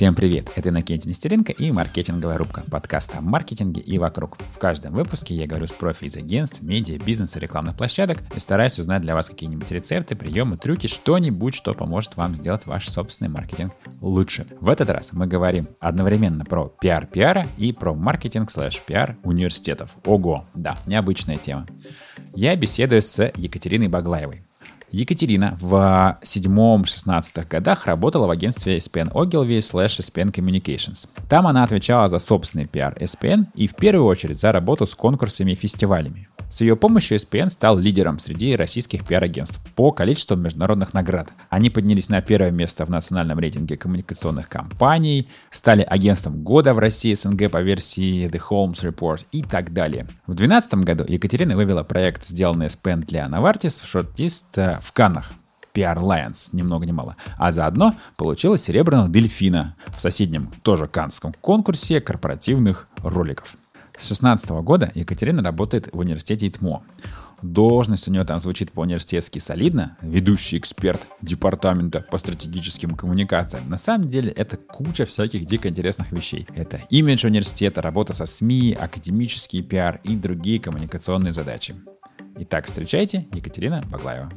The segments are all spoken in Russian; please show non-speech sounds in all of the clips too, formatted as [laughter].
Всем привет! Это Иннокентий Нестеренко и «Маркетинговая рубка» подкаста о маркетинге и вокруг. В каждом выпуске я говорю с профи из агентств, медиа, бизнеса, рекламных площадок и стараюсь узнать для вас какие-нибудь рецепты, приемы, трюки, что-нибудь, что поможет вам сделать ваш собственный маркетинг лучше. В этот раз мы говорим одновременно про пиар пиара и про маркетинг слэш пиар университетов. Ого, да, необычная тема. Я беседую с Екатериной Баглаевой, Екатерина в седьмом-шестнадцатых годах работала в агентстве SPN Ogilvy slash SPN Communications. Там она отвечала за собственный пиар SPN и в первую очередь за работу с конкурсами и фестивалями. С ее помощью SPN стал лидером среди российских пиар-агентств по количеству международных наград. Они поднялись на первое место в национальном рейтинге коммуникационных компаний, стали агентством года в России СНГ по версии The Holmes Report и так далее. В 2012 году Екатерина вывела проект, сделанный SPN для Novartis в шорт-лист э, в Каннах. PR Lions, ни много ни мало. А заодно получила серебряного дельфина в соседнем, тоже канском конкурсе корпоративных роликов. С 16 года Екатерина работает в университете ИТМО. Должность у нее там звучит по-университетски солидно. Ведущий эксперт департамента по стратегическим коммуникациям. На самом деле это куча всяких дико интересных вещей. Это имидж университета, работа со СМИ, академический пиар и другие коммуникационные задачи. Итак, встречайте Екатерина Баглаева.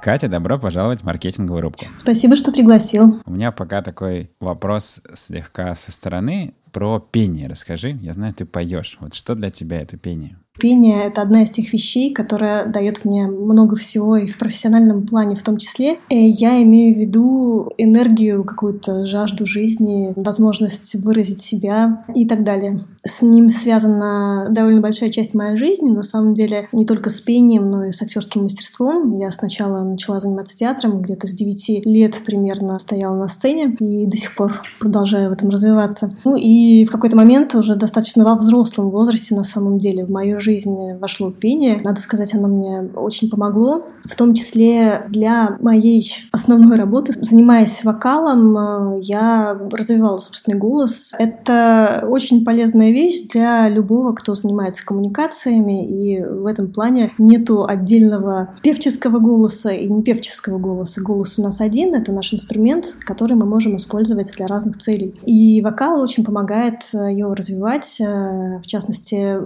Катя, добро пожаловать в маркетинговую рубку. Спасибо, что пригласил. У меня пока такой вопрос слегка со стороны про пение расскажи. Я знаю, ты поешь. Вот что для тебя это пение? Пение — это одна из тех вещей, которая дает мне много всего и в профессиональном плане в том числе. И я имею в виду энергию, какую-то жажду жизни, возможность выразить себя и так далее. С ним связана довольно большая часть моей жизни, на самом деле не только с пением, но и с актерским мастерством. Я сначала начала заниматься театром, где-то с 9 лет примерно стояла на сцене и до сих пор продолжаю в этом развиваться. Ну и в какой-то момент уже достаточно во взрослом возрасте на самом деле в мою жизнь вошло пение. Надо сказать, оно мне очень помогло, в том числе для моей основной работы. Занимаясь вокалом, э, я развивала собственный голос. Это очень полезная вещь для любого, кто занимается коммуникациями, и в этом плане нету отдельного певческого голоса и не певческого голоса. Голос у нас один, это наш инструмент, который мы можем использовать для разных целей. И вокал очень помогает э, ее развивать. Э, в частности,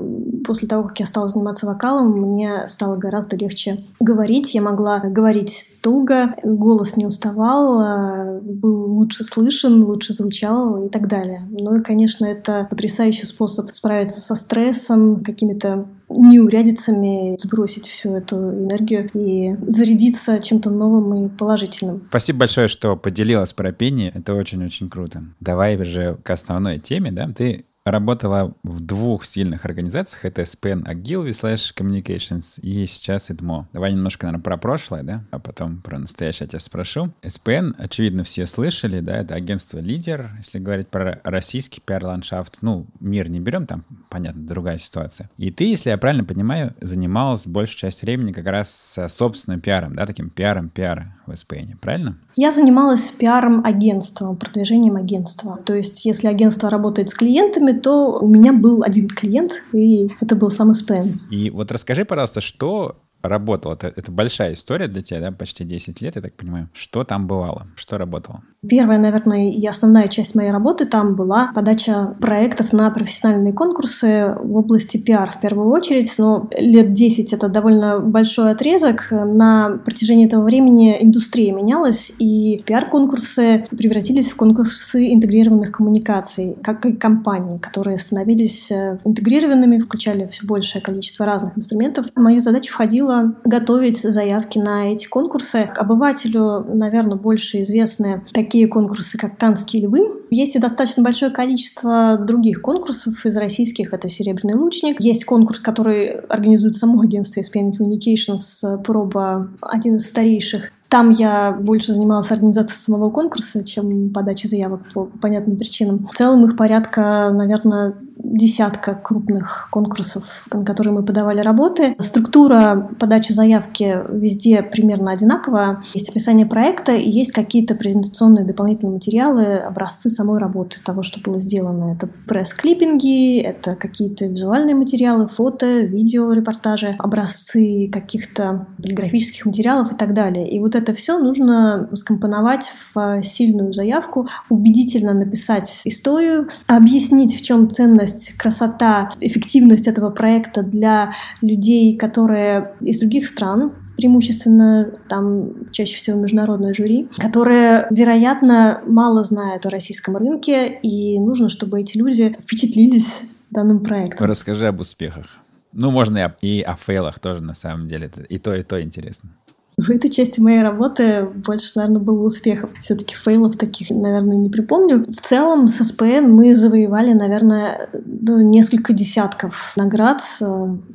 после того, как я стала заниматься вокалом, мне стало гораздо легче говорить. Я могла говорить долго, голос не уставал, а, был лучше слышен, лучше звучал и так далее. Ну и, конечно, это потрясающий способ справиться со стрессом, с какими-то неурядицами, сбросить всю эту энергию и зарядиться чем-то новым и положительным. Спасибо большое, что поделилась про пение. Это очень-очень круто. Давай уже к основной теме, да? Ты работала в двух сильных организациях. Это SPN Ogilvy slash Communications и сейчас IDMO. Давай немножко, наверное, про прошлое, да, а потом про настоящее тебя спрошу. SPN, очевидно, все слышали, да, это агентство «Лидер». Если говорить про российский пиар-ландшафт, ну, мир не берем, там, понятно, другая ситуация. И ты, если я правильно понимаю, занималась большую часть времени как раз с собственным пиаром, да, таким пиаром пиара в SPN, правильно? Я занималась пиаром агентства, продвижением агентства. То есть, если агентство работает с клиентами, то у меня был один клиент, и это был сам СПН. И вот расскажи, пожалуйста, что работало? Это, это большая история для тебя, да, почти 10 лет, я так понимаю. Что там бывало? Что работало? Первая, наверное, и основная часть моей работы там была подача проектов на профессиональные конкурсы в области пиар в первую очередь, но лет 10 это довольно большой отрезок. На протяжении этого времени индустрия менялась, и пиар-конкурсы превратились в конкурсы интегрированных коммуникаций, как и компании, которые становились э, интегрированными, включали все большее количество разных инструментов. В мою задачу входило готовить заявки на эти конкурсы. Обывателю, наверное, больше известны такие конкурсы, как «Канские львы». Есть и достаточно большое количество других конкурсов из российских. Это «Серебряный лучник». Есть конкурс, который организует само агентство ESPN Communications «Проба», один из старейших. Там я больше занималась организацией самого конкурса, чем подачей заявок по понятным причинам. В целом их порядка, наверное, десятка крупных конкурсов, на которые мы подавали работы. Структура подачи заявки везде примерно одинаковая. Есть описание проекта и есть какие-то презентационные дополнительные материалы, образцы самой работы, того, что было сделано. Это пресс-клиппинги, это какие-то визуальные материалы, фото, видео, репортажи, образцы каких-то полиграфических материалов и так далее. И вот это все нужно скомпоновать в сильную заявку, убедительно написать историю, объяснить, в чем ценность, красота, эффективность этого проекта для людей, которые из других стран, преимущественно там чаще всего международное жюри, которые, вероятно, мало знают о российском рынке, и нужно, чтобы эти люди впечатлились данным проектом. Расскажи об успехах. Ну, можно и о, и о фейлах тоже, на самом деле. И то, и то интересно. [laughs] В этой части моей работы больше, наверное, было успехов. Все-таки фейлов таких, наверное, не припомню. В целом с СПН мы завоевали, наверное, ну, несколько десятков наград.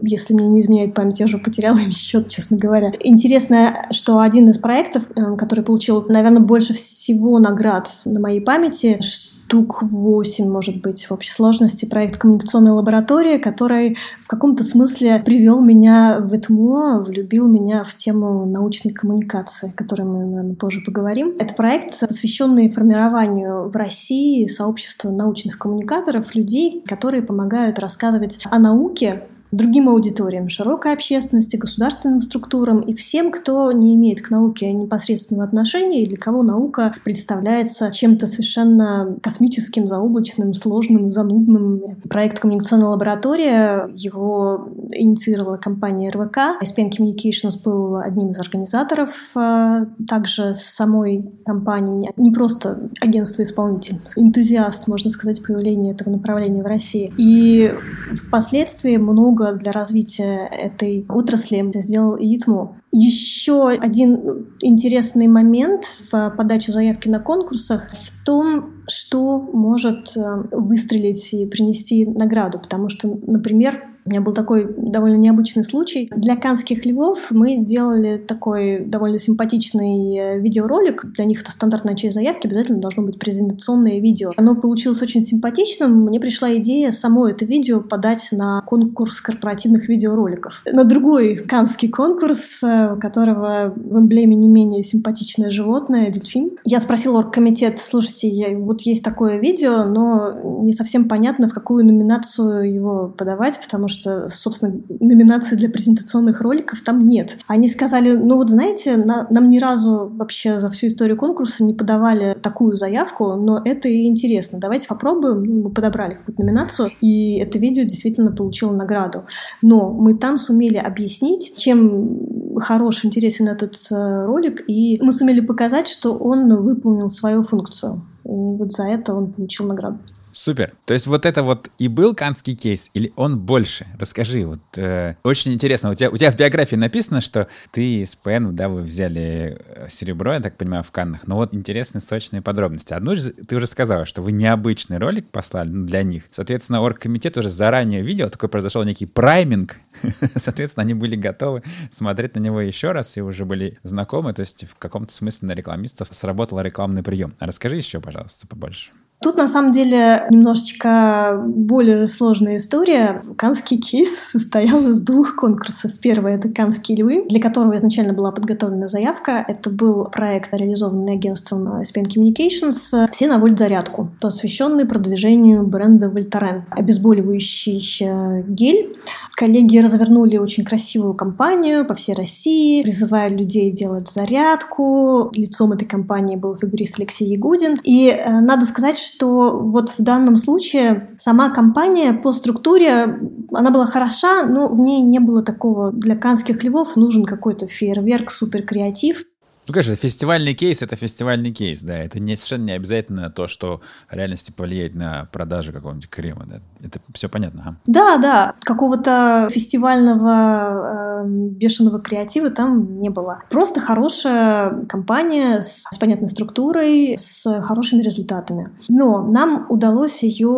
Если мне не изменяет память, я уже потеряла [laughs] им счет, честно говоря. Интересно, что один из проектов, э, который получил, наверное, больше всего наград на моей памяти, штук 8, может быть, в общей сложности проект «Коммуникационная лаборатория», который в каком-то смысле привел меня в ЭТМО, влюбил меня в тему научной коммуникации, о которой мы, наверное, позже поговорим. Это проект, посвященный формированию в России сообщества научных коммуникаторов, людей, которые помогают рассказывать о науке другим аудиториям, широкой общественности, государственным структурам и всем, кто не имеет к науке непосредственного отношения или кого наука представляется чем-то совершенно космическим, заоблачным, сложным, занудным. Проект «Коммуникационная лаборатория», его инициировала компания РВК. SPN Communications был одним из организаторов. А, также самой компанией, не просто агентство-исполнитель, энтузиаст, можно сказать, появления этого направления в России. И впоследствии много много для развития этой отрасли сделал ИТМО. Еще один интересный момент в подаче заявки на конкурсах в том, что может э, выстрелить и принести награду. Потому что, например, у меня был такой довольно необычный случай. Для канских львов мы делали такой довольно симпатичный э, видеоролик. Для них это стандартная часть заявки, обязательно должно быть презентационное видео. Оно получилось очень симпатичным. Мне пришла идея само это видео подать на конкурс корпоративных видеороликов. На другой канский конкурс, э, у которого в эмблеме не менее симпатичное животное, дельфин. Я спросила оргкомитет, слушайте, вот есть такое видео, но не совсем понятно, в какую номинацию его подавать, потому что, собственно, номинации для презентационных роликов там нет. Они сказали, ну вот знаете, на, нам ни разу вообще за всю историю конкурса не подавали такую заявку, но это и интересно. Давайте попробуем. Ну, мы подобрали какую-то номинацию, и это видео действительно получило награду. Но мы там сумели объяснить, чем хорош, интересен этот э, ролик, и мы сумели показать, что он выполнил свою функцию. И вот за это он получил награду. Супер. То есть вот это вот и был канский кейс, или он больше? Расскажи. Вот э, очень интересно. У тебя, у тебя в биографии написано, что ты с ПН, да, вы взяли э, серебро, я так понимаю, в Каннах. Но вот интересные сочные подробности. Одну ты уже сказала, что вы необычный ролик послали ну, для них. Соответственно, оргкомитет уже заранее видел, такой произошел некий прайминг. [laughs] Соответственно, они были готовы смотреть на него еще раз и уже были знакомы. То есть в каком-то смысле на рекламистов сработал рекламный прием. Расскажи еще, пожалуйста, побольше. Тут на самом деле немножечко более сложная история. Канский кейс [laughs] состоял из двух конкурсов. Первый — это «Канские львы», для которого изначально была подготовлена заявка. Это был проект, реализованный агентством SPN Communications «Все на зарядку», посвященный продвижению бренда Вольтарен. Обезболивающий э, гель. Коллеги развернули очень красивую кампанию по всей России, призывая людей делать зарядку. Лицом этой кампании был фигурист Алексей Ягудин. И э, надо сказать, что вот в данном случае сама компания по структуре, она была хороша, но в ней не было такого для канских львов нужен какой-то фейерверк, супер креатив. Ну, конечно, фестивальный кейс — это фестивальный кейс, да. Это не, совершенно не обязательно то, что в реальности повлияет на продажу какого-нибудь крема, да. Это все понятно, ага. Да, да. Какого-то фестивального э, бешеного креатива там не было. Просто хорошая компания с, с понятной структурой, с хорошими результатами. Но нам удалось ее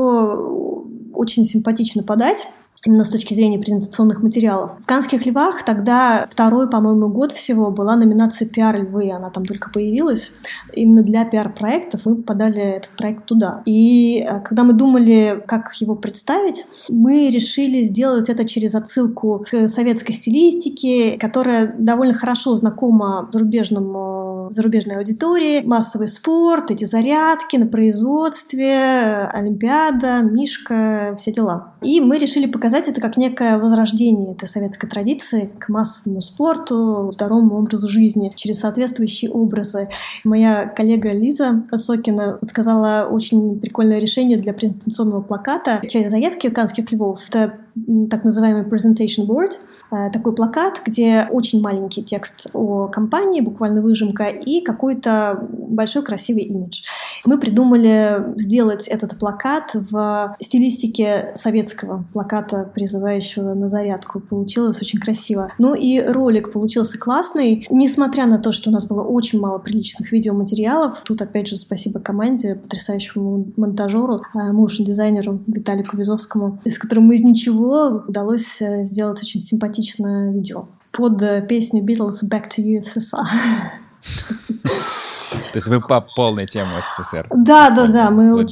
очень симпатично подать именно с точки зрения презентационных материалов. В «Канских львах» тогда второй, по-моему, год всего была номинация «Пиар львы», она там только появилась. Именно для пиар-проектов мы подали этот проект туда. И э, когда мы думали, как его представить, мы решили сделать это через отсылку к советской стилистике, которая довольно хорошо знакома зарубежному, зарубежной аудитории. Массовый спорт, эти зарядки на производстве, Олимпиада, Мишка, все дела. И мы решили показать это как некое возрождение этой советской традиции к массовому спорту, здоровому образу жизни через соответствующие образы. Моя коллега Лиза Осокина сказала очень прикольное решение для презентационного плаката. Часть заявки «Канских львов» — это так называемый presentation board, э, такой плакат, где очень маленький текст о компании, буквально выжимка, и какой-то большой красивый имидж. Мы придумали сделать этот плакат в стилистике советского плаката, призывающего на зарядку. Получилось очень красиво. Ну и ролик получился классный, несмотря на то, что у нас было очень мало приличных видеоматериалов. Тут, опять же, спасибо команде, потрясающему монтажеру, э, моушн-дизайнеру Виталику Визовскому, с которым мы из ничего него удалось э, сделать очень симпатичное видео под э, песню Beatles «Back to You, SSR». [laughs] То есть вы по полной теме СССР. Да, да, да. Мы,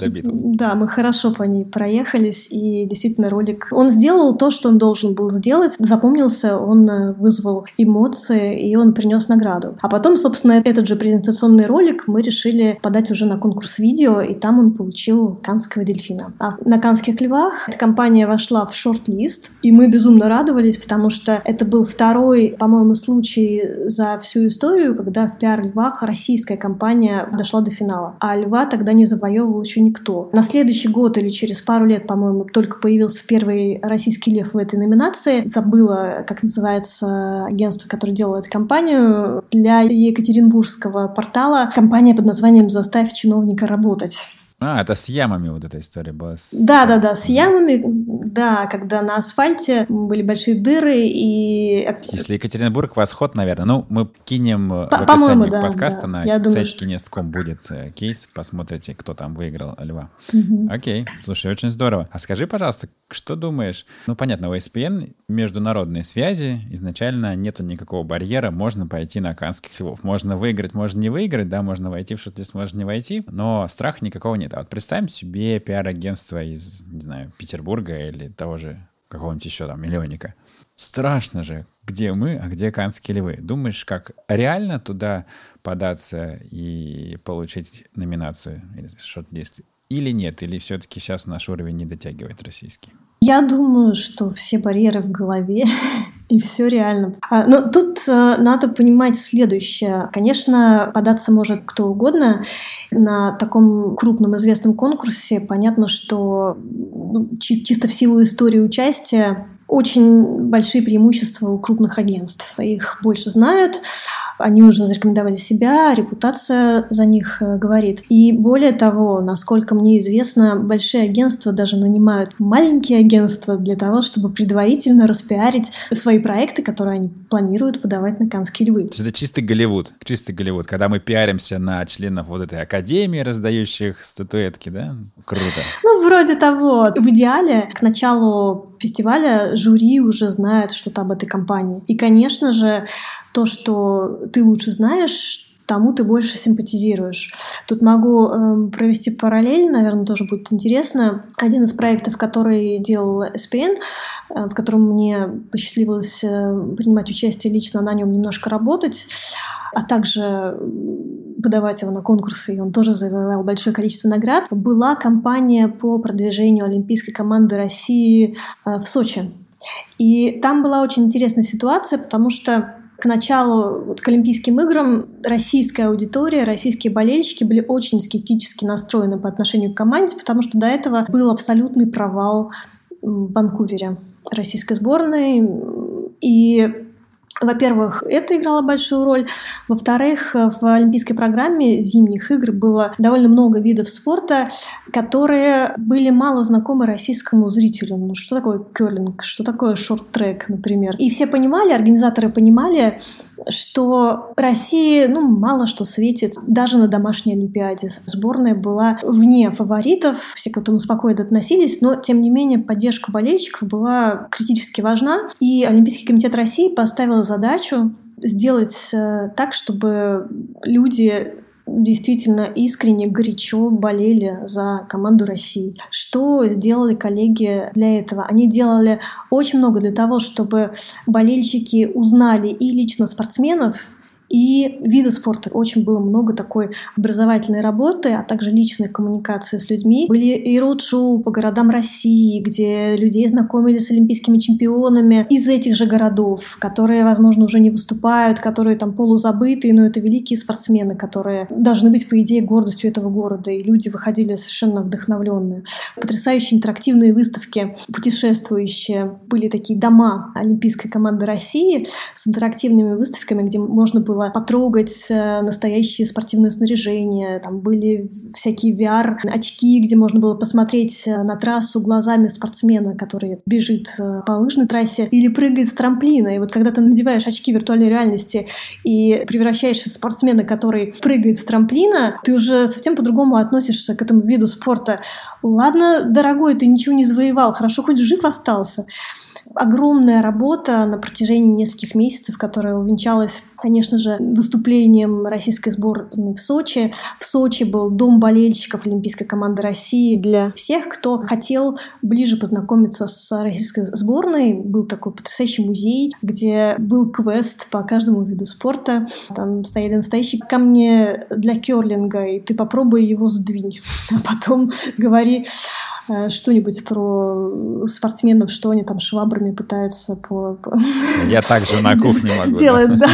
да, мы хорошо по ней проехались, и действительно ролик... Он сделал то, что он должен был сделать. Запомнился, он э, вызвал эмоции, и он принес награду. А потом, собственно, этот же презентационный ролик мы решили подать уже на конкурс видео, и там он получил канского дельфина. А на канских львах эта компания вошла в шорт-лист, и мы безумно радовались, потому что это был второй, по-моему, случай за всю историю, когда в пиар-львах российская компания компания дошла до финала. А льва тогда не завоевывал еще никто. На следующий год или через пару лет, по-моему, только появился первый российский лев в этой номинации. Забыла, как называется агентство, которое делало эту компанию. Для екатеринбургского портала компания под названием «Заставь чиновника работать». А, это с ямами вот эта история была. С... Да, да, да, с ямами, да, когда на асфальте были большие дыры и... Если Екатеринбург, восход, наверное. Ну, мы кинем э, По- в описании да, подкаста да. на Я сайте кинест.ком будет э, кейс, посмотрите, кто там выиграл льва. Угу. Окей, слушай, очень здорово. А скажи, пожалуйста, что думаешь? Ну, понятно, у SPN международные связи, изначально нету никакого барьера, можно пойти на канских львов. Можно выиграть, можно не выиграть, да, можно войти в шорт-лист, можно не войти, но страха никакого нет. А вот представим себе пиар-агентство из, не знаю, Петербурга или того же какого-нибудь еще там миллионника. Страшно же, где мы, а где канские львы. Думаешь, как реально туда податься и получить номинацию или шорт-лист? Или нет? Или все-таки сейчас наш уровень не дотягивает российский? Я думаю, что все барьеры в голове, [laughs] и все реально. А, но тут э, надо понимать следующее. Конечно, податься может кто угодно на таком крупном известном конкурсе. Понятно, что ну, чисто в силу истории участия очень большие преимущества у крупных агентств. Их больше знают, они уже зарекомендовали себя, репутация за них э, говорит. И более того, насколько мне известно, большие агентства даже нанимают маленькие агентства для того, чтобы предварительно распиарить свои проекты, которые они планируют подавать на Канские львы. Это чистый Голливуд, чистый Голливуд, когда мы пиаримся на членов вот этой академии, раздающих статуэтки, да? Круто. Ну, вроде того. В идеале к началу фестиваля жюри уже знает что-то об этой компании. И, конечно же, то, что ты лучше знаешь, тому ты больше симпатизируешь. Тут могу э, провести параллель, наверное, тоже будет интересно. Один из проектов, который делал SPN, э, в котором мне посчастливилось э, принимать участие лично, на нем немножко работать, а также подавать его на конкурсы, и он тоже завоевал большое количество наград, была кампания по продвижению олимпийской команды России э, в Сочи. И там была очень интересная ситуация, потому что к началу, вот, к Олимпийским играм российская аудитория, российские болельщики были очень скептически настроены по отношению к команде, потому что до этого был абсолютный провал в Ванкувере российской сборной. И во-первых, это играло большую роль. Во-вторых, в олимпийской программе зимних игр было довольно много видов спорта, которые были мало знакомы российскому зрителю. Ну, что такое керлинг, что такое шорт-трек, например. И все понимали, организаторы понимали, что России, ну, мало что светит даже на домашней Олимпиаде. Сборная была вне фаворитов, все к этому спокойно относились, но, тем не менее, поддержка болельщиков была критически важна, и Олимпийский комитет России поставил задачу сделать э, так, чтобы люди действительно искренне, горячо болели за команду России. Что сделали коллеги для этого? Они делали очень много для того, чтобы болельщики узнали и лично спортсменов, и виды спорта. Очень было много такой образовательной работы, а также личной коммуникации с людьми. Были и роуд-шоу по городам России, где людей знакомили с олимпийскими чемпионами из этих же городов, которые, возможно, уже не выступают, которые там полузабытые, но это великие спортсмены, которые должны быть, по идее, гордостью этого города. И люди выходили совершенно вдохновленные. Потрясающие интерактивные выставки, путешествующие. Были такие дома олимпийской команды России с интерактивными выставками, где можно было было потрогать э, настоящее спортивное снаряжение. Там были всякие VR-очки, где можно было посмотреть э, на трассу глазами спортсмена, который бежит э, по лыжной трассе или прыгает с трамплина. И вот когда ты надеваешь очки виртуальной реальности и превращаешься в спортсмена, который прыгает с трамплина, ты уже совсем по-другому относишься к этому виду спорта. Ладно, дорогой, ты ничего не завоевал, хорошо, хоть жив остался огромная работа на протяжении нескольких месяцев, которая увенчалась, конечно же, выступлением российской сборной в Сочи. В Сочи был дом болельщиков Олимпийской команды России для всех, кто хотел ближе познакомиться с российской сборной. Был такой потрясающий музей, где был квест по каждому виду спорта. Там стояли настоящие камни для керлинга, и ты попробуй его сдвинь. [laughs] А потом говори что-нибудь про спортсменов, что они там швабрами пытаются по... Я также на кухне могу. Сделать, да.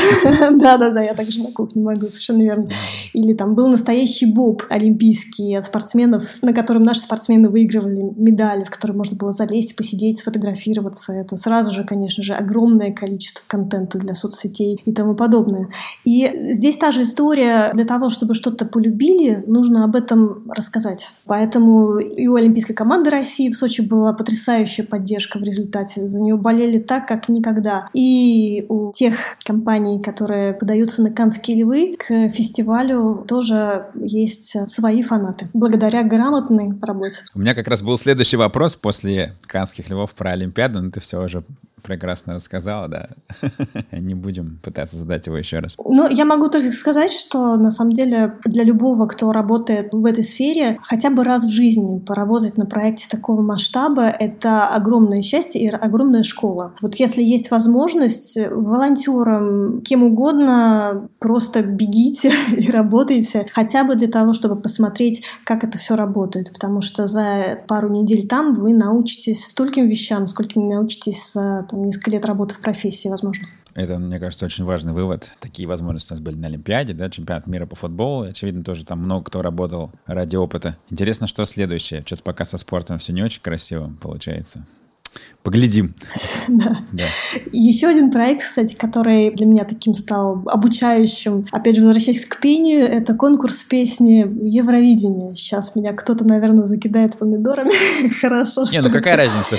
Да, да, да, я также на кухне могу, совершенно верно. Или там был настоящий боб олимпийский от спортсменов, на котором наши спортсмены выигрывали медали, в которые можно было залезть, посидеть, сфотографироваться. Это сразу же, конечно же, огромное количество контента для соцсетей и тому подобное. И здесь та же история. Для того, чтобы что-то полюбили, нужно об этом рассказать. Поэтому и у Олимпийской команды России в Сочи была потрясающая поддержка в результате. За нее болели так, как никогда. И у тех компаний, которые подаются на Канские львы, к фестивалю тоже есть свои фанаты. Благодаря грамотной работе. У меня как раз был следующий вопрос после Канских львов про Олимпиаду, но ты все уже прекрасно рассказала, да. [laughs] Не будем пытаться задать его еще раз. Ну, я могу только сказать, что на самом деле для любого, кто работает в этой сфере, хотя бы раз в жизни поработать на проекте такого масштаба — это огромное счастье и огромная школа. Вот если есть возможность волонтерам, кем угодно, просто бегите [laughs] и работайте, хотя бы для того, чтобы посмотреть, как это все работает, потому что за пару недель там вы научитесь стольким вещам, сколько не научитесь за там, несколько лет работы в профессии, возможно. Это, мне кажется, очень важный вывод. Такие возможности у нас были на Олимпиаде, да, чемпионат мира по футболу. Очевидно, тоже там много кто работал ради опыта. Интересно, что следующее. Что-то пока со спортом все не очень красиво получается. Поглядим. [laughs] Да. да. Еще один проект, кстати, который для меня таким стал обучающим, опять же, возвращаясь к пению, это конкурс песни Евровидения. Сейчас меня кто-то, наверное, закидает помидорами. [laughs] Хорошо, Не, ну какая разница?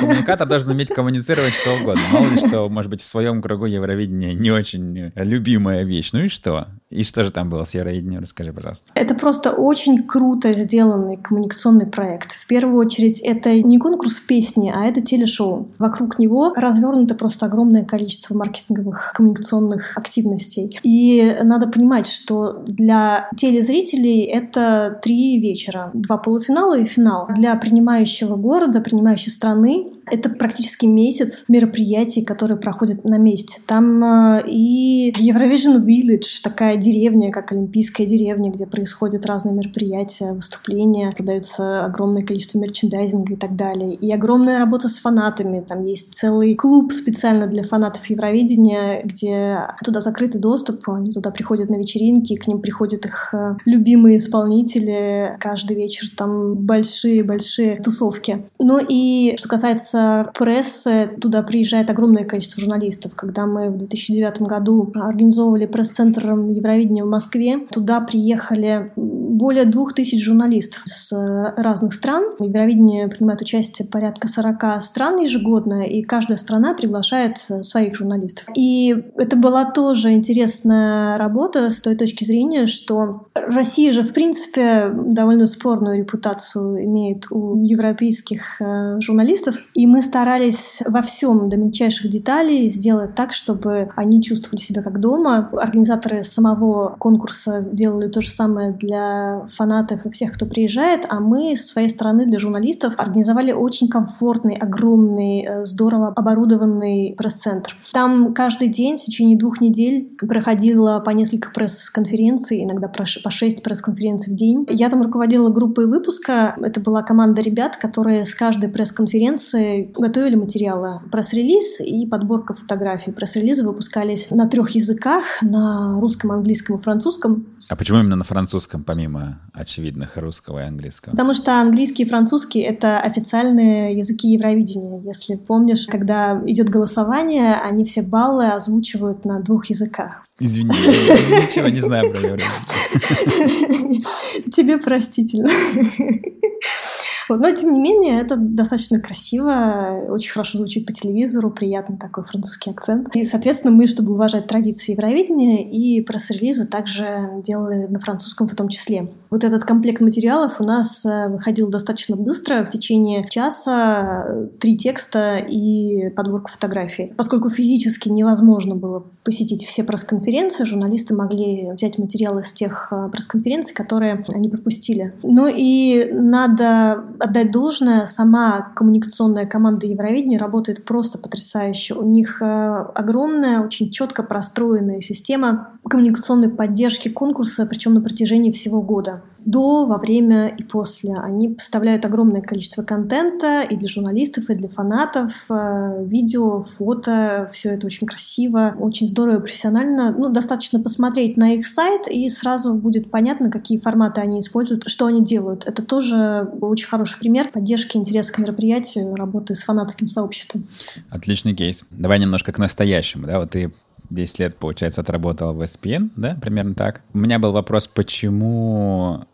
Коммуникатор должен уметь коммуницировать что угодно. Мало ли что, может быть, в своем кругу Евровидение не очень любимая вещь. Ну и что? И что же там было с Евровидением? Расскажи, пожалуйста. Это просто очень круто сделанный коммуникационный проект. В первую очередь, это не конкурс песни, а это телешоу. Вокруг него развернуто просто огромное количество маркетинговых коммуникационных активностей. И надо понимать, что для телезрителей это три вечера. Два полуфинала и финал. Для принимающего города, принимающей страны это практически месяц мероприятий, которые проходят на месте. Там э, и Eurovision Village, такая деревня, как Олимпийская деревня, где происходят разные мероприятия, выступления, продается огромное количество мерчендайзинга и так далее. И огромная работа с фанатами. Там есть целый клуб специально для фанатов Евровидения, где туда закрытый доступ, они туда приходят на вечеринки, к ним приходят их э, любимые исполнители каждый вечер. Там большие-большие тусовки. Ну и что касается прессы, туда приезжает огромное количество журналистов. Когда мы в 2009 году организовывали пресс-центр Евровидения в Москве, туда приехали более двух тысяч журналистов с разных стран. В Евровидении принимает участие порядка 40 стран ежегодно, и каждая страна приглашает своих журналистов. И это была тоже интересная работа с той точки зрения, что Россия же, в принципе, довольно спорную репутацию имеет у европейских э, журналистов, и мы старались во всем до мельчайших деталей сделать так, чтобы они чувствовали себя как дома. Организаторы самого конкурса делали то же самое для фанатов и всех, кто приезжает, а мы с своей стороны для журналистов организовали очень комфортный, огромный, э, здорово оборудованный пресс-центр. Там каждый день в течение двух недель проходило по несколько пресс-конференций, иногда по шесть пресс-конференций в день. Я там руководила группой выпуска. Это была команда ребят, которые с каждой пресс-конференции готовили материалы. Пресс-релиз и подборка фотографий. Пресс-релизы выпускались на трех языках, на русском, английском и французском. А почему именно на французском, помимо очевидных русского и английского? Потому что английский и французский — это официальные языки Евровидения. Если помнишь, когда идет голосование, они все баллы озвучивают на двух языках. Извини, я ничего не знаю про Евровидение. Тебе простительно. Но, тем не менее, это достаточно красиво, очень хорошо звучит по телевизору, приятный такой французский акцент. И, соответственно, мы, чтобы уважать традиции Евровидения, и пресс-релизы также делали на французском в том числе. Вот этот комплект материалов у нас э, выходил достаточно быстро, в течение часа э, три текста и подборка фотографий. Поскольку физически невозможно было посетить все пресс-конференции, журналисты могли взять материалы с тех э, пресс-конференций, которые они пропустили. Ну и надо отдать должное, сама коммуникационная команда Евровидения работает просто потрясающе. У них э, огромная, очень четко простроенная система коммуникационной поддержки конкурса, причем на протяжении всего года до, во время и после. Они поставляют огромное количество контента и для журналистов, и для фанатов. Э, видео, фото, все это очень красиво, очень здорово и профессионально. Ну, достаточно посмотреть на их сайт, и сразу будет понятно, какие форматы они используют, что они делают. Это тоже очень хороший пример поддержки интереса к мероприятию, работы с фанатским сообществом. Отличный кейс. Давай немножко к настоящему. Да? Вот ты 10 лет, получается, отработал в SPN, да, примерно так. У меня был вопрос, почему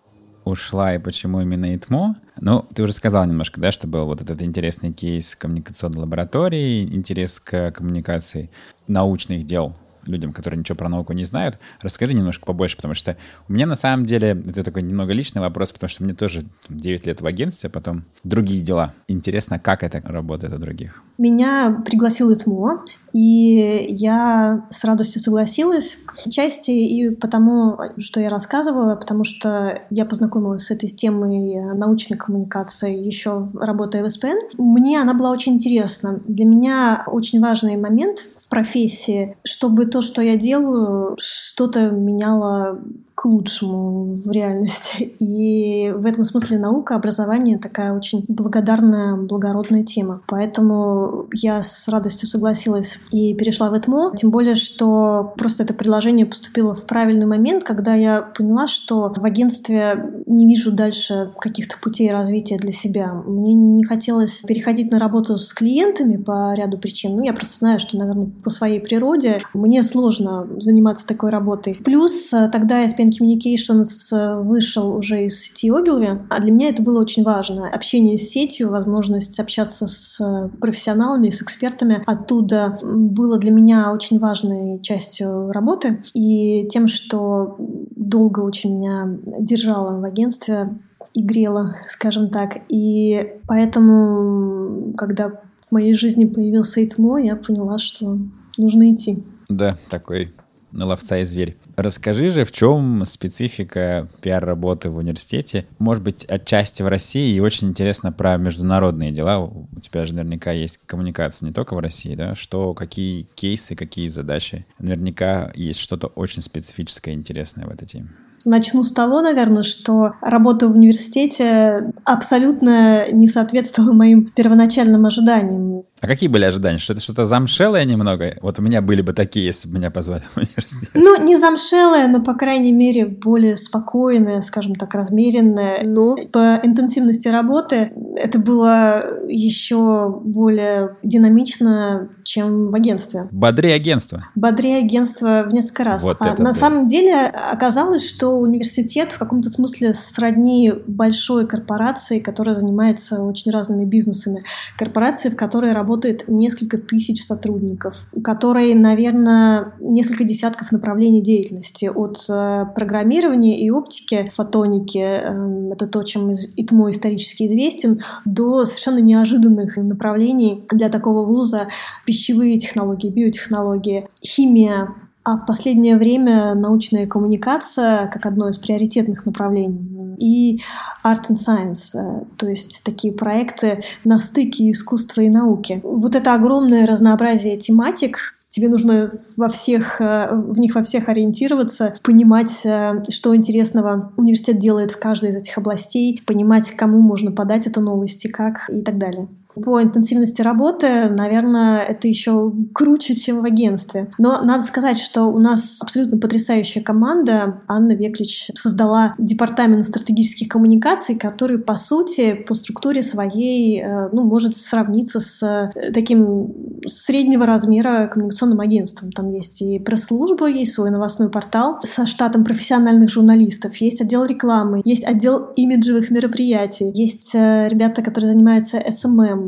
ушла и почему именно ИТМО. Ну, ты уже сказал немножко, да, что был вот этот интересный кейс коммуникационной лаборатории, интерес к коммуникации научных дел людям, которые ничего про науку не знают. Расскажи немножко побольше, потому что у меня на самом деле, это такой немного личный вопрос, потому что мне тоже 9 лет в агентстве, а потом другие дела. Интересно, как это работает у других? Меня пригласил ИТМО, и я с радостью согласилась. Части и потому, что я рассказывала, потому что я познакомилась с этой темой научной коммуникации еще работая в СПН. Мне она была очень интересна. Для меня очень важный момент профессии, чтобы то, что я делаю, что-то меняло к лучшему в реальности. [laughs] И в этом смысле наука, образование такая очень благодарная, благородная тема. Поэтому я с радостью согласилась и перешла в ЭТМО. Тем более, что просто это предложение поступило в правильный момент, когда я поняла, что в агентстве не вижу дальше каких-то путей развития для себя. Мне не хотелось переходить на работу с клиентами по ряду причин. Ну, я просто знаю, что, наверное, по своей природе мне сложно заниматься такой работой. Плюс э, тогда я Open Communications вышел уже из сети Ogilvy, а для меня это было очень важно. Общение с сетью, возможность общаться с э, профессионалами, с экспертами оттуда было для меня очень важной частью работы. И тем, что долго очень меня держало в агентстве и грело, скажем так. И поэтому, когда в моей жизни появился Итмо, я поняла, что нужно идти. Да, такой на ловца и зверь. Расскажи же, в чем специфика пиар-работы в университете? Может быть, отчасти в России, и очень интересно про международные дела. У тебя же наверняка есть коммуникация не только в России, да? Что, какие кейсы, какие задачи? Наверняка есть что-то очень специфическое и интересное в этой теме. Начну с того, наверное, что работа в университете абсолютно не соответствовала моим первоначальным ожиданиям. А какие были ожидания? Что это что-то замшелое немного? Вот у меня были бы такие, если бы меня позвали в университет. Ну, не замшелое, но, по крайней мере, более спокойное, скажем так, размеренное. Но по интенсивности работы это было еще более динамично, чем в агентстве. Бодрее агентство. Бодрее агентство в несколько раз. Вот а это на да. самом деле оказалось, что университет в каком-то смысле сродни большой корпорации, которая занимается очень разными бизнесами. Корпорации, в которой работает несколько тысяч сотрудников, у которой, наверное, несколько десятков направлений деятельности. От э, программирования и оптики, фотоники, э, это то, чем ИТМО исторически известен, до совершенно неожиданных направлений для такого вуза пищевые технологии, биотехнологии, химия, а в последнее время научная коммуникация как одно из приоритетных направлений и Art and Science, э, то есть такие проекты на стыке искусства и науки. Вот это огромное разнообразие тематик, тебе нужно во всех, э, в них во всех ориентироваться, понимать, э, что интересного университет делает в каждой из этих областей, понимать, кому можно подать эту новость и как и так далее. По интенсивности работы, наверное, это еще круче, чем в агентстве. Но надо сказать, что у нас абсолютно потрясающая команда. Анна Веклич создала департамент стратегических коммуникаций, который, по сути, по структуре своей, э, ну, может сравниться с э, таким среднего размера коммуникационным агентством. Там есть и пресс-служба, есть свой новостной портал со штатом профессиональных журналистов, есть отдел рекламы, есть отдел имиджевых мероприятий, есть э, ребята, которые занимаются SMM,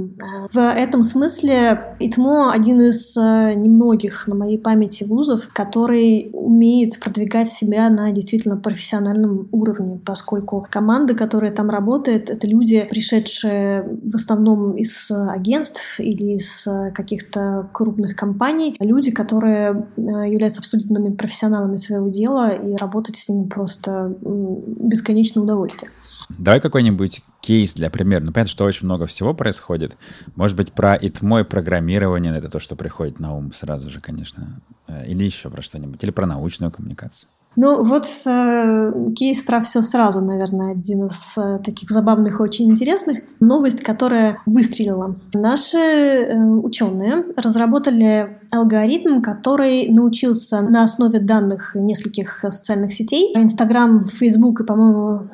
в этом смысле ИТМО один из э, немногих на моей памяти вузов, который умеет продвигать себя на действительно профессиональном уровне, поскольку команда, которая там работает, это люди, пришедшие в основном из агентств или из каких-то крупных компаний, люди, которые э, являются абсолютными профессионалами своего дела, и работать с ними просто бесконечное удовольствие. Давай какой-нибудь кейс для примера. Ну, понятно, что очень много всего происходит. Может быть, про ИТМО и программирование, это то, что приходит на ум сразу же, конечно. Или еще про что-нибудь. Или про научную коммуникацию. Ну, вот э, кейс про все сразу, наверное, один из э, таких забавных и очень интересных. Новость, которая выстрелила. Наши э, ученые разработали алгоритм, который научился на основе данных нескольких социальных сетей, Инстаграм, Фейсбук и, по-моему,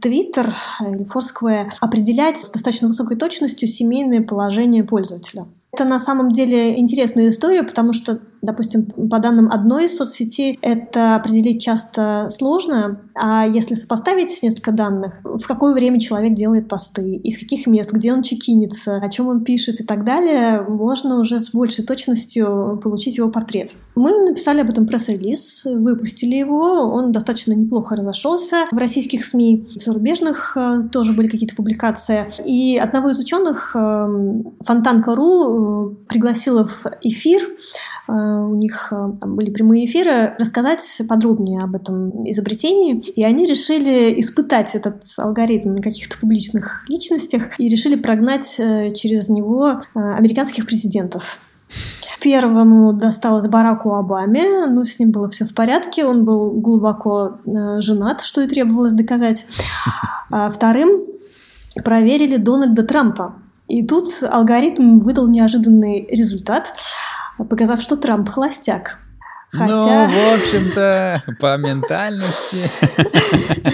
Твиттер или Foursquare, определять с достаточно высокой точностью семейное положение пользователя. Это на самом деле интересная история, потому что, допустим, по данным одной соцсети, это определить часто сложно, а если сопоставить несколько данных, в какое время человек делает посты, из каких мест, где он чекинится, о чем он пишет и так далее, можно уже с большей точностью получить его портрет. Мы написали об этом пресс-релиз, выпустили его, он достаточно неплохо разошелся в российских СМИ, в зарубежных э, тоже были какие-то публикации. И одного из ученых, Фонтанка.ру, пригласила в эфир, у них там были прямые эфиры, рассказать подробнее об этом изобретении. И они решили испытать этот алгоритм на каких-то публичных личностях и решили прогнать через него американских президентов. Первому досталось Бараку Обаме, ну, с ним было все в порядке, он был глубоко женат, что и требовалось доказать. А вторым проверили Дональда Трампа. И тут алгоритм выдал неожиданный результат, показав, что Трамп холостяк. Хотя... Ну, в общем-то, по ментальности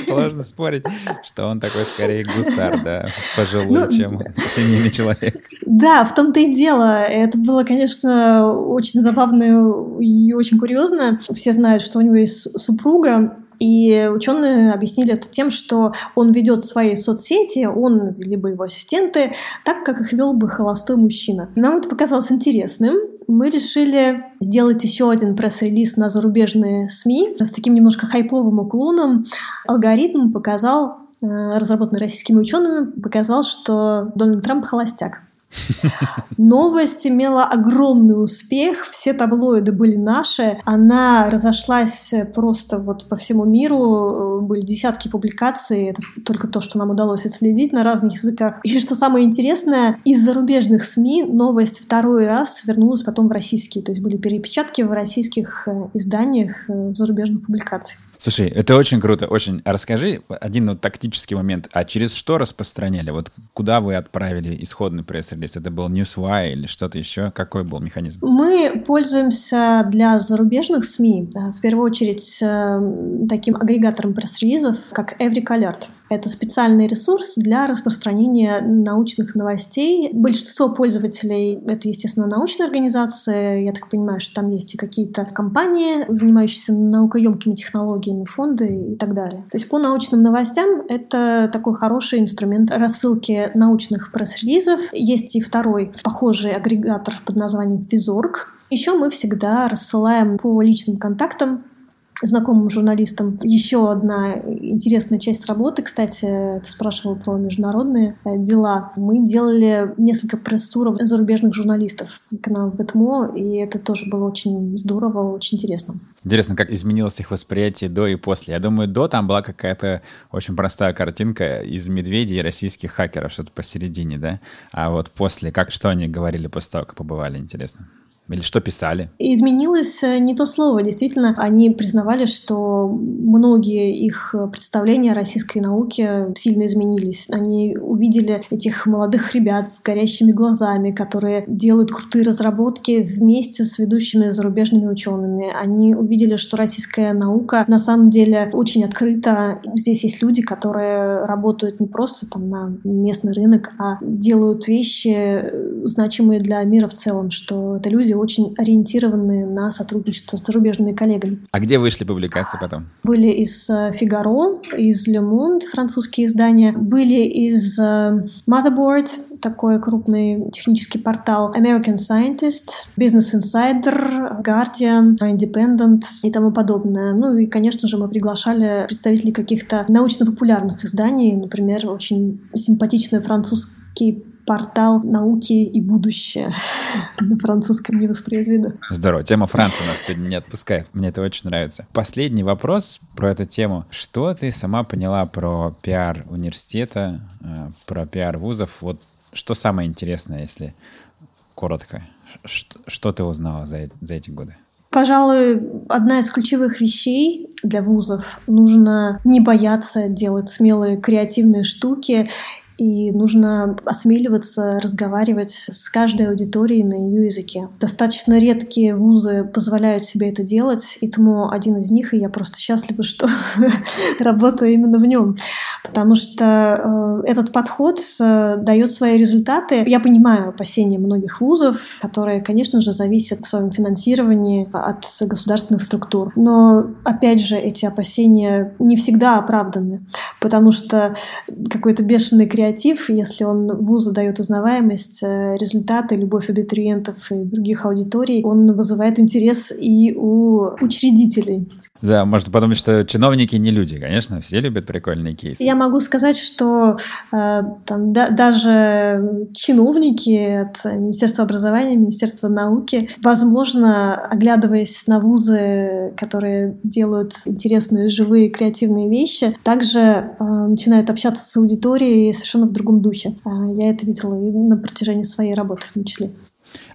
[laughs] сложно спорить, что он такой скорее гусар, да, пожилой, ну, чем семейный человек. Да, в том-то и дело. Это было, конечно, очень забавно и очень курьезно. Все знают, что у него есть супруга, и ученые объяснили это тем, что он ведет свои соцсети, он либо его ассистенты, так, как их вел бы холостой мужчина. Нам это показалось интересным. Мы решили сделать еще один пресс-релиз на зарубежные СМИ с таким немножко хайповым уклоном. Алгоритм показал, разработанный российскими учеными, показал, что Дональд Трамп холостяк. Новость имела огромный успех, все таблоиды были наши, она разошлась просто вот по всему миру, были десятки публикаций, это только то, что нам удалось отследить на разных языках. И что самое интересное, из зарубежных СМИ новость второй раз вернулась потом в российские, то есть были перепечатки в российских изданиях зарубежных публикаций. Слушай, это очень круто, очень. Расскажи один вот тактический момент. А через что распространяли? Вот куда вы отправили исходный пресс релиз? Это был Newswire или что-то еще? Какой был механизм? Мы пользуемся для зарубежных СМИ, в первую очередь, э, таким агрегатором пресс-релизов, как Every Alert. Это специальный ресурс для распространения научных новостей. Большинство пользователей — это, естественно, научные организации. Я так понимаю, что там есть и какие-то компании, занимающиеся наукоемкими технологиями, фонды и так далее. То есть по научным новостям это такой хороший инструмент рассылки научных пресс-релизов. Есть и второй похожий агрегатор под названием Физорг. Еще мы всегда рассылаем по личным контактам знакомым журналистам. Еще одна интересная часть работы, кстати, ты спрашивал про международные э, дела. Мы делали несколько пресс-туров зарубежных журналистов к нам в ЭТМО, и это тоже было очень здорово, очень интересно. Интересно, как изменилось их восприятие до и после. Я думаю, до там была какая-то очень простая картинка из медведей и российских хакеров, что-то посередине, да? А вот после, как что они говорили после того, как побывали, интересно? Или что писали? Изменилось э, не то слово. Действительно, они признавали, что многие их представления о российской науке сильно изменились. Они увидели этих молодых ребят с горящими глазами, которые делают крутые разработки вместе с ведущими зарубежными учеными. Они увидели, что российская наука на самом деле очень открыта. Здесь есть люди, которые работают не просто там на местный рынок, а делают вещи э, значимые для мира в целом, что это люди очень ориентированные на сотрудничество с зарубежными коллегами. А где вышли публикации потом? Были из э, Фигаро, из Le Monde, французские издания, были из э, Motherboard, такой крупный технический портал, American Scientist, Business Insider, Guardian, Independent и тому подобное. Ну и, конечно же, мы приглашали представителей каких-то научно-популярных изданий, например, очень симпатичный французский портал науки и будущее. [laughs] На французском не воспроизведу. Здорово. Тема Франции нас сегодня не отпускает. Мне это очень нравится. Последний вопрос про эту тему. Что ты сама поняла про пиар университета, э, про пиар вузов? Вот что самое интересное, если коротко? Что, что ты узнала за, за эти годы? Пожалуй, одна из ключевых вещей для вузов нужно не бояться делать смелые креативные штуки и нужно осмеливаться разговаривать с каждой аудиторией на ее языке. Достаточно редкие вузы позволяют себе это делать, и тому один из них, и я просто счастлива, что [laughs] работаю именно в нем, потому что э, этот подход э, дает свои результаты. Я понимаю опасения многих вузов, которые, конечно же, зависят в своем финансировании от государственных структур, но опять же эти опасения не всегда оправданы, потому что какой-то бешеный креатив креатив, если он вузу дает узнаваемость, э, результаты, любовь абитуриентов и других аудиторий, он вызывает интерес и у учредителей. Да, можно подумать, что чиновники не люди, конечно, все любят прикольные кейсы. Я могу сказать, что э, там, да, даже чиновники от Министерства образования, Министерства науки, возможно, оглядываясь на вузы, которые делают интересные, живые, креативные вещи, также э, начинают общаться с аудиторией совершенно в другом духе. А, я это видела и на протяжении своей работы в том числе.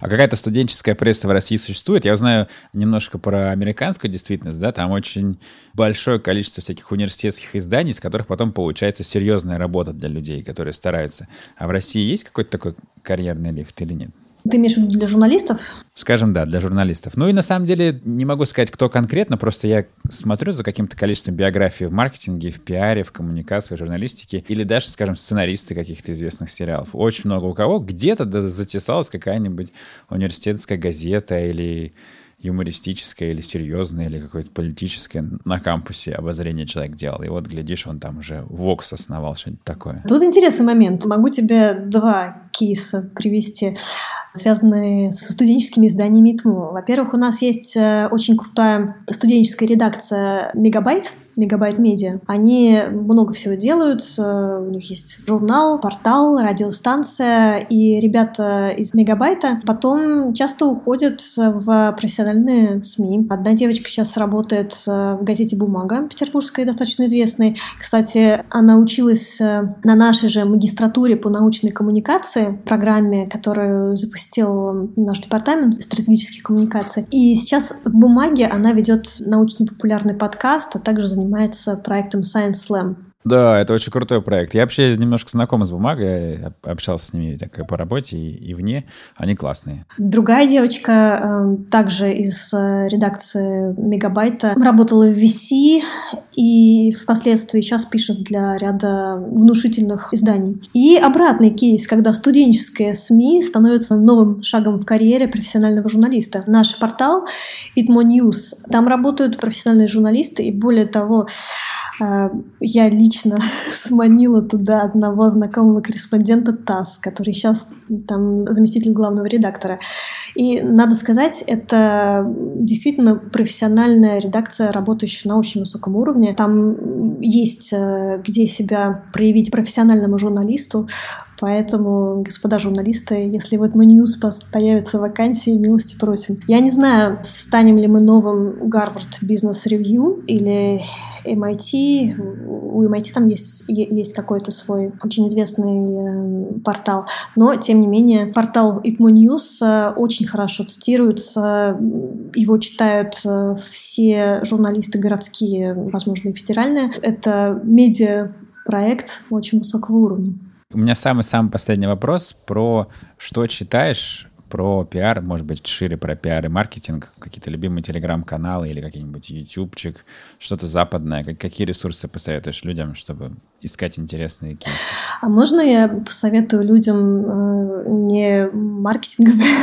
А какая-то студенческая пресса в России существует? Я знаю немножко про американскую действительность, да, там очень большое количество всяких университетских изданий, из которых потом получается серьезная работа для людей, которые стараются. А в России есть какой-то такой карьерный лифт или нет? Ты имеешь в виду для журналистов? Скажем, да, для журналистов. Ну и на самом деле не могу сказать, кто конкретно, просто я смотрю за каким-то количеством биографий в маркетинге, в пиаре, в коммуникации, в журналистике, или даже, скажем, сценаристы каких-то известных сериалов. Очень много у кого где-то затесалась какая-нибудь университетская газета или юмористическое или серьезное, или какое-то политическое на кампусе обозрение человек делал. И вот, глядишь, он там уже Vox основал, что-нибудь такое. Тут интересный момент. Могу тебе два кейса привести связанные со студенческими изданиями ИТМО. Во-первых, у нас есть э, очень крутая студенческая редакция «Мегабайт», Мегабайт Медиа. Они много всего делают. Э, у них есть журнал, портал, радиостанция. И ребята из Мегабайта потом часто уходят в профессиональные СМИ. Одна девочка сейчас работает э, в газете «Бумага», петербургской, достаточно известной. Кстати, она училась э, на нашей же магистратуре по научной коммуникации, программе, которую запустил наш департамент стратегических коммуникаций. И сейчас в «Бумаге» она ведет научно-популярный подкаст, а также занимается занимается проектом Science Slam. Да, это очень крутой проект. Я вообще немножко знаком с бумагой, общался с ними так по работе и, и вне. Они классные. Другая девочка, э, также из э, редакции Мегабайта, работала в VC и впоследствии сейчас пишет для ряда внушительных изданий. И обратный кейс, когда студенческая СМИ становится новым шагом в карьере профессионального журналиста. Наш портал Itmo News, там работают профессиональные журналисты, и более того, я лично [laughs] сманила туда одного знакомого корреспондента ТАСС, который сейчас там заместитель главного редактора. И надо сказать, это действительно профессиональная редакция, работающая на очень высоком уровне. Там есть э, где себя проявить профессиональному журналисту, Поэтому, господа журналисты, если в этом News появится вакансии, милости просим. Я не знаю, станем ли мы новым Гарвард Business Review или MIT. У MIT там есть, есть какой-то свой очень известный э, портал. Но, тем не менее, портал Itmo News э, очень хорошо цитируется. Его читают э, все журналисты городские, возможно, и федеральные. Это медиа-проект очень высокого уровня. У меня самый-самый последний вопрос про что читаешь про пиар, может быть, шире про пиар и маркетинг, какие-то любимые телеграм-каналы или какие-нибудь ютубчик, что-то западное, какие ресурсы посоветуешь людям, чтобы искать интересные кейсы? А можно я посоветую людям э, не маркетинговые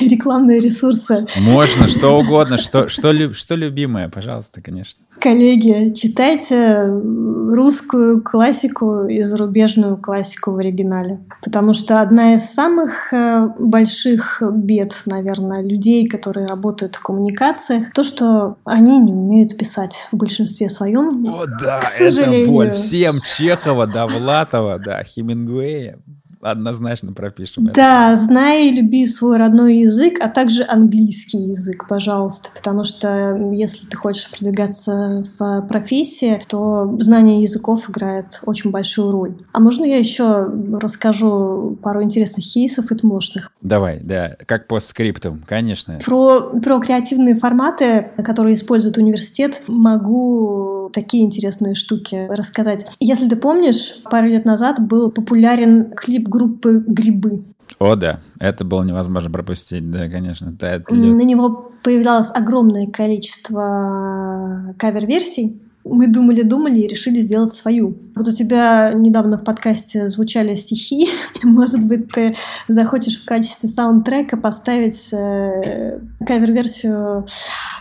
[laughs] рекламные ресурсы? Можно, что [laughs] угодно, что, что, что любимое, пожалуйста, конечно. Коллеги, читайте русскую классику и зарубежную классику в оригинале. Потому что одна из самых э, больших бед, наверное, людей, которые работают в коммуникациях, то, что они не умеют писать в большинстве своем. О, да, это боль всем Чехова, Довлатова, да, Хемингуэя однозначно пропишем. Да, знай и люби свой родной язык, а также английский язык, пожалуйста, потому что если ты хочешь продвигаться в профессии, то знание языков играет очень большую роль. А можно я еще расскажу пару интересных кейсов и мощных? Давай, да, как по скриптам, конечно. Про, про креативные форматы, которые использует университет, могу такие интересные штуки рассказать. Если ты помнишь, пару лет назад был популярен клип группы «Грибы». О, да, это было невозможно пропустить, да, конечно. Да, На него появлялось огромное количество кавер-версий. Мы думали-думали и решили сделать свою. Вот у тебя недавно в подкасте звучали стихи. [laughs] Может быть, ты захочешь в качестве саундтрека поставить э, кавер-версию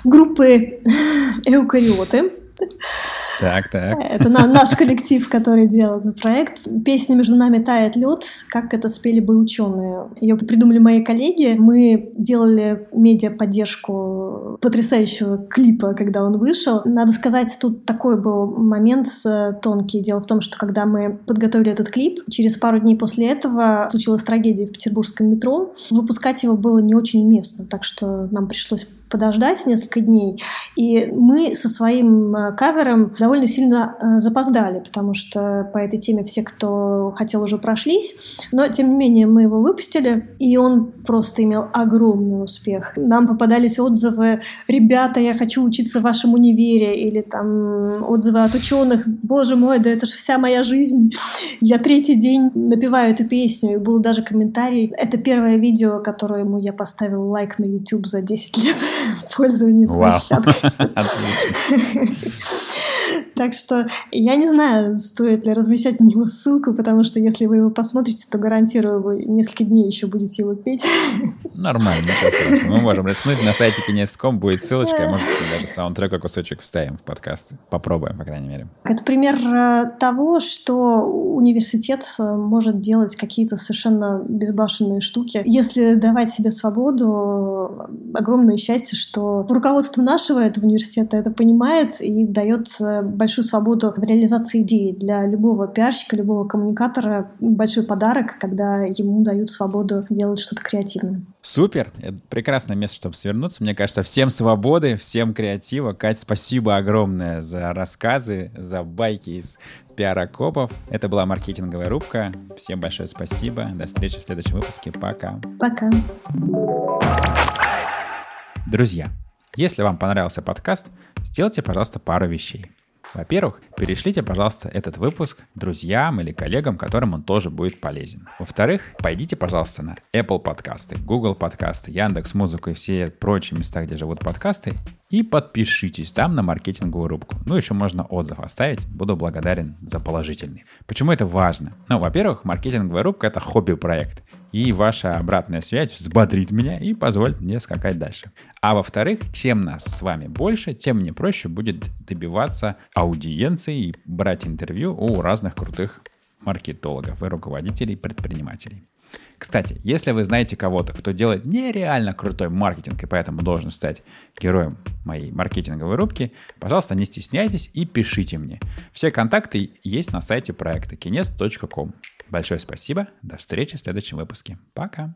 группы «Эукариоты». Так, так. Это наш коллектив, который делал этот проект. Песня «Между нами тает лед», как это спели бы ученые. Ее придумали мои коллеги. Мы делали медиа-поддержку потрясающего клипа, когда он вышел. Надо сказать, тут такой был момент э, тонкий. Дело в том, что когда мы подготовили этот клип, через пару дней после этого случилась трагедия в петербургском метро. Выпускать его было не очень уместно, так что нам пришлось подождать несколько дней. И мы со своим э, кавером довольно сильно э, запоздали, потому что по этой теме все, кто хотел, уже прошлись. Но, тем не менее, мы его выпустили, и он просто имел огромный успех. Нам попадались отзывы «Ребята, я хочу учиться в вашем универе», или там отзывы от ученых «Боже мой, да это же вся моя жизнь». Я третий день напеваю эту песню, и был даже комментарий. Это первое видео, которое ему я поставил лайк на YouTube за 10 лет. Пользования площадкой. [laughs] Отлично. [laughs] Так что я не знаю, стоит ли размещать на него ссылку, потому что если вы его посмотрите, то гарантирую, вы несколько дней еще будете его петь. Нормально, ничего Мы можем рискнуть. На сайте кинес.ком будет ссылочка, а может даже саундтрека кусочек вставим в подкаст. Попробуем, по крайней мере. Это пример э, того, что университет э, может делать какие-то совершенно безбашенные штуки. Если давать себе свободу, огромное счастье, что руководство нашего этого университета это понимает и дает э, большую свободу в реализации идеи. Для любого пиарщика, любого коммуникатора большой подарок, когда ему дают свободу делать что-то креативное. Супер! Это прекрасное место, чтобы свернуться. Мне кажется, всем свободы, всем креатива. Кать, спасибо огромное за рассказы, за байки из пиар-окопов. Это была маркетинговая рубка. Всем большое спасибо. До встречи в следующем выпуске. Пока. Пока. Друзья, если вам понравился подкаст, сделайте, пожалуйста, пару вещей. Во-первых, перешлите, пожалуйста, этот выпуск друзьям или коллегам, которым он тоже будет полезен. Во-вторых, пойдите, пожалуйста, на Apple подкасты, Google подкасты, Яндекс Музыку и все прочие места, где живут подкасты, и подпишитесь там на маркетинговую рубку. Ну, еще можно отзыв оставить. Буду благодарен за положительный. Почему это важно? Ну, во-первых, маркетинговая рубка — это хобби-проект. И ваша обратная связь взбодрит меня и позволит мне скакать дальше. А во-вторых, чем нас с вами больше, тем мне проще будет добиваться аудиенции и брать интервью у разных крутых маркетологов и руководителей предпринимателей. Кстати, если вы знаете кого-то, кто делает нереально крутой маркетинг и поэтому должен стать героем моей маркетинговой рубки, пожалуйста, не стесняйтесь и пишите мне. Все контакты есть на сайте проекта kines.com. Большое спасибо. До встречи в следующем выпуске. Пока.